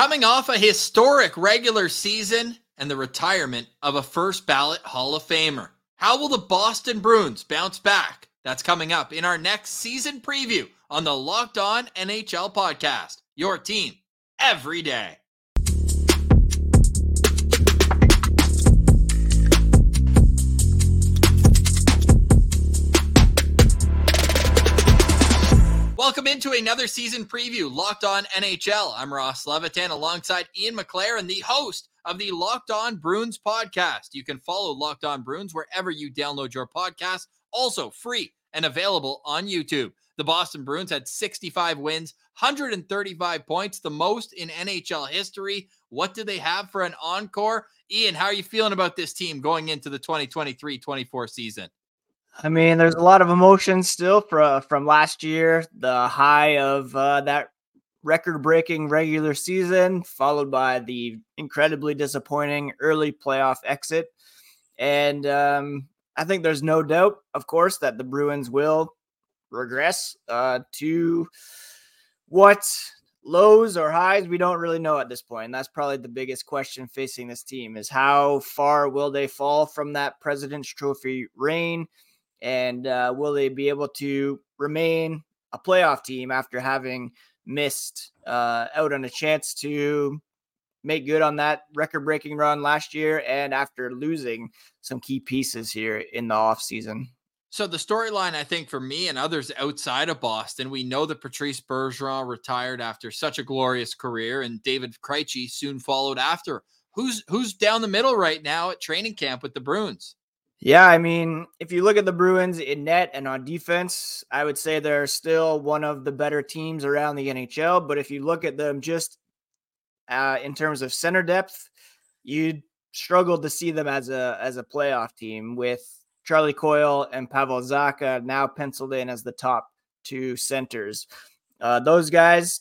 Coming off a historic regular season and the retirement of a first ballot Hall of Famer. How will the Boston Bruins bounce back? That's coming up in our next season preview on the Locked On NHL podcast. Your team every day. Another season preview, Locked On NHL. I'm Ross Levitan alongside Ian McLaren, and the host of the Locked On Bruins podcast. You can follow Locked On Bruins wherever you download your podcast, also free and available on YouTube. The Boston Bruins had 65 wins, 135 points, the most in NHL history. What do they have for an encore? Ian, how are you feeling about this team going into the 2023 24 season? I mean, there's a lot of emotion still from from last year. The high of uh, that record-breaking regular season, followed by the incredibly disappointing early playoff exit, and um, I think there's no doubt, of course, that the Bruins will regress uh, to what lows or highs we don't really know at this point. point and that's probably the biggest question facing this team is how far will they fall from that president's trophy reign and uh, will they be able to remain a playoff team after having missed uh, out on a chance to make good on that record breaking run last year and after losing some key pieces here in the offseason? So the storyline, I think, for me and others outside of Boston, we know that Patrice Bergeron retired after such a glorious career, and David Krejci soon followed after. Who's who's down the middle right now at training camp with the Bruins? Yeah, I mean, if you look at the Bruins in net and on defense, I would say they're still one of the better teams around the NHL. But if you look at them just uh, in terms of center depth, you'd struggle to see them as a as a playoff team with Charlie Coyle and Pavel Zacha now penciled in as the top two centers. Uh, those guys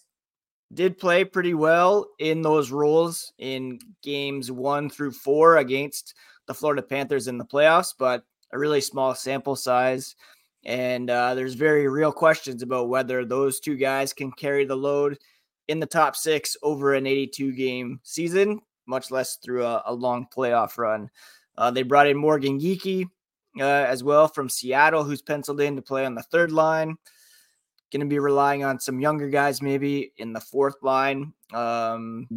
did play pretty well in those roles in games one through four against the Florida Panthers in the playoffs, but a really small sample size. And uh, there's very real questions about whether those two guys can carry the load in the top six over an 82 game season, much less through a, a long playoff run. Uh, they brought in Morgan Geekie uh, as well from Seattle, who's penciled in to play on the third line. Going to be relying on some younger guys maybe in the fourth line. Um,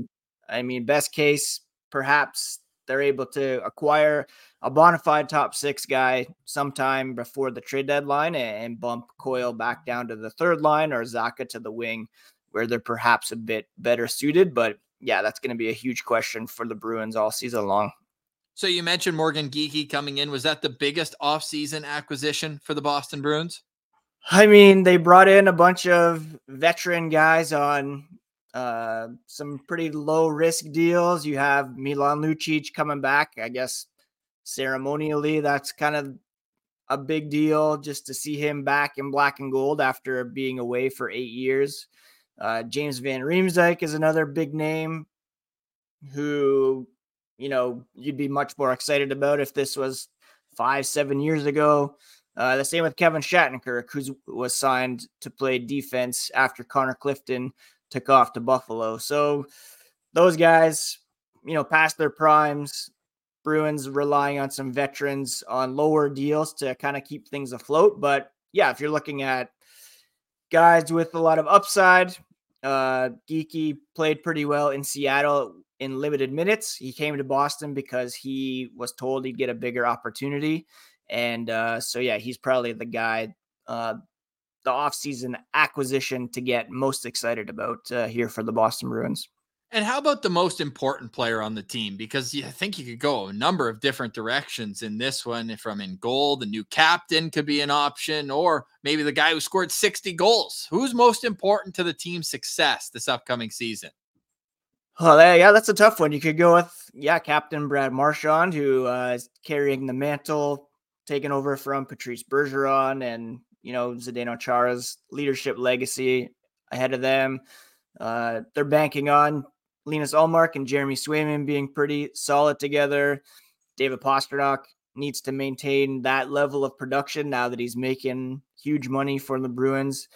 I mean, best case, perhaps they're able to acquire a bona fide top six guy sometime before the trade deadline and bump Coyle back down to the third line or Zacha to the wing, where they're perhaps a bit better suited. But yeah, that's going to be a huge question for the Bruins all season long. So you mentioned Morgan Geekie coming in. Was that the biggest offseason acquisition for the Boston Bruins? I mean, they brought in a bunch of veteran guys on uh, some pretty low risk deals. You have Milan Lucic coming back, I guess ceremonially. That's kind of a big deal just to see him back in black and gold after being away for eight years. Uh, James Van Riemsdyk is another big name who, you know, you'd be much more excited about if this was five, seven years ago. Uh, the same with Kevin Shattenkirk, who was signed to play defense after Connor Clifton took off to Buffalo. So those guys, you know, past their primes, Bruins relying on some veterans on lower deals to kind of keep things afloat. But yeah, if you're looking at guys with a lot of upside, uh, Geekie played pretty well in Seattle in limited minutes. He came to Boston because he was told he'd get a bigger opportunity. And uh, so, yeah, he's probably the guy uh, the offseason acquisition to get most excited about uh, here for the Boston Bruins. And how about the most important player on the team? Because I think you could go a number of different directions in this one. From in goal, the new captain could be an option, or maybe the guy who scored 60 goals. Who's most important to the team's success this upcoming season? Oh, yeah, that's a tough one. You could go with, yeah, Captain Brad Marchand, who uh, is carrying the mantle, taking over from Patrice Bergeron and you know, Zdeno Chara's leadership legacy ahead of them. Uh, they're banking on Linus Ullmark and Jeremy Swayman being pretty solid together. David Pastrnak needs to maintain that level of production now that he's making huge money for the Bruins.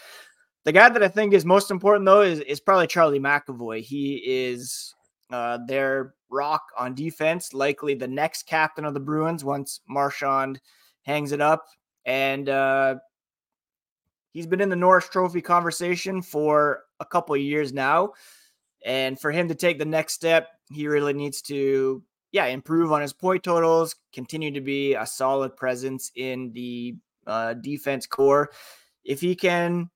The guy that I think is most important though is is probably Charlie McAvoy. He is uh, their rock on defense, likely the next captain of the Bruins once Marchand hangs it up. And uh, he's been in the Norris Trophy conversation for a couple of years now. And for him to take the next step, he really needs to, yeah, improve on his point totals, continue to be a solid presence in the uh, defense core. If he can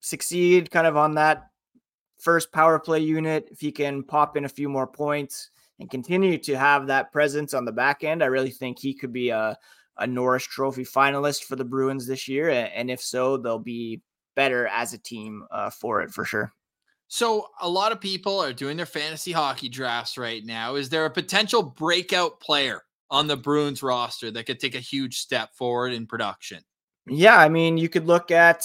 succeed kind of on that first power play unit, if he can pop in a few more points and continue to have that presence on the back end, I really think he could be a, a Norris Trophy finalist for the Bruins this year. And if so, they'll be better as a team uh, for it for sure. So, a lot of people are doing their fantasy hockey drafts right now. Is there a potential breakout player on the Bruins roster that could take a huge step forward in production? Yeah, I mean, you could look at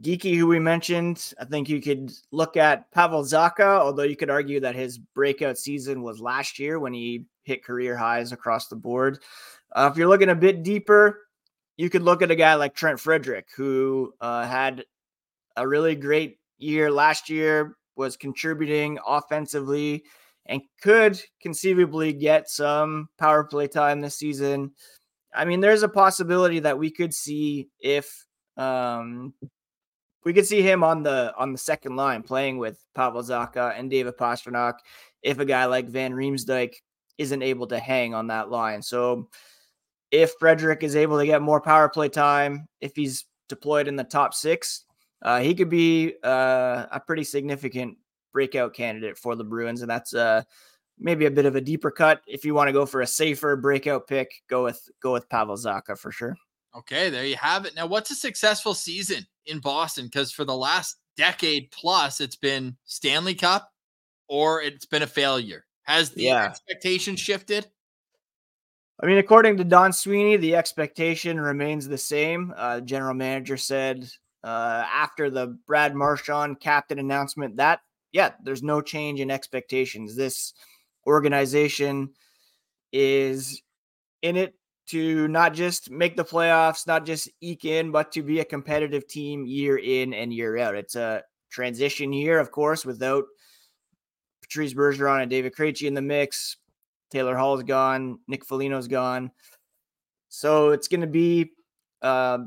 Geekie, who we mentioned. I think you could look at Pavel Zacha, although you could argue that his breakout season was last year when he hit career highs across the board. Uh, if you're looking a bit deeper, you could look at a guy like Trent Frederic, who uh, had a really great year last year, was contributing offensively, and could conceivably get some power play time this season. I mean, there's a possibility that we could see if um, we could see him on the on the second line playing with Pavel Zacha and David Pastrnak if a guy like Van Riemsdyk isn't able to hang on that line. So if Frederic is able to get more power play time, if he's deployed in the top six, uh, he could be uh, a pretty significant breakout candidate for the Bruins, and that's uh, maybe a bit of a deeper cut. If you want to go for a safer breakout pick, go with go with Pavel Zacha for sure. Okay, there you have it. Now, what's a successful season in Boston? Because for the last decade plus, it's been Stanley Cup or it's been a failure. Has the yeah. expectation shifted? I mean, according to Don Sweeney, the expectation remains the same. Uh, general manager said uh, after the Brad Marchand captain announcement that, yeah, there's no change in expectations. This organization is in it to not just make the playoffs, not just eke in, but to be a competitive team year in and year out. It's a transition year, of course, without Patrice Bergeron and David Krejci in the mix. Taylor Hall's gone, Nick Foligno's gone. So it's going to be a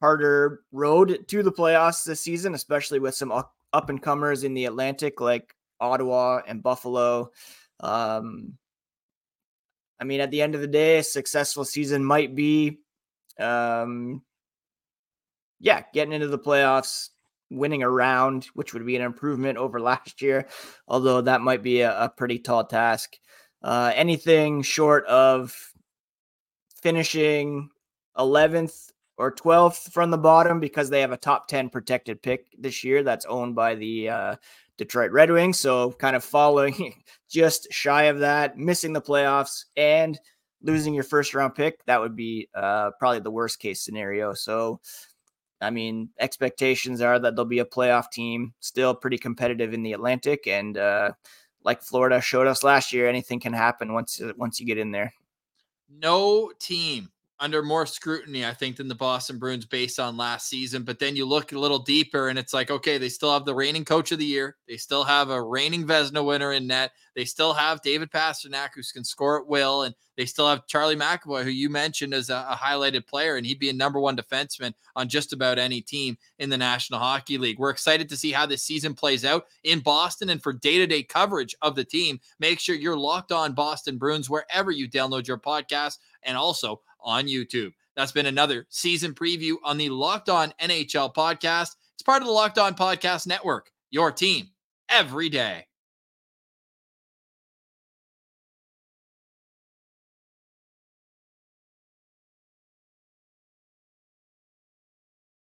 harder road to the playoffs this season, especially with some up and comers in the Atlantic like Ottawa and Buffalo. Um, I mean, at the end of the day, a successful season might be, um, yeah, getting into the playoffs, winning a round, which would be an improvement over last year, although that might be a, a pretty tall task. Uh, anything short of finishing 11th or 12th from the bottom because they have a top 10 protected pick this year that's owned by the uh, Detroit Red Wings. So kind of following just shy of that, missing the playoffs and losing your first round pick, that would be uh, probably the worst case scenario. So, I mean, expectations are that they'll be a playoff team, still pretty competitive in the Atlantic, and uh, like Florida showed us last year, anything can happen once once you get in there. No team under more scrutiny, I think, than the Boston Bruins based on last season. But then you look a little deeper and it's like, okay, they still have the reigning coach of the year. They still have a reigning Vezina winner in net. They still have David Pastrnak, who can score at will. And they still have Charlie McAvoy, who you mentioned as a, a highlighted player, and he'd be a number one defenseman on just about any team in the National Hockey League. We're excited to see how this season plays out in Boston. And for day to day coverage of the team, make sure you're locked on Boston Bruins wherever you download your podcast and also on YouTube. That's been another season preview on the Locked On NHL podcast. It's part of the Locked On Podcast Network, your team every day.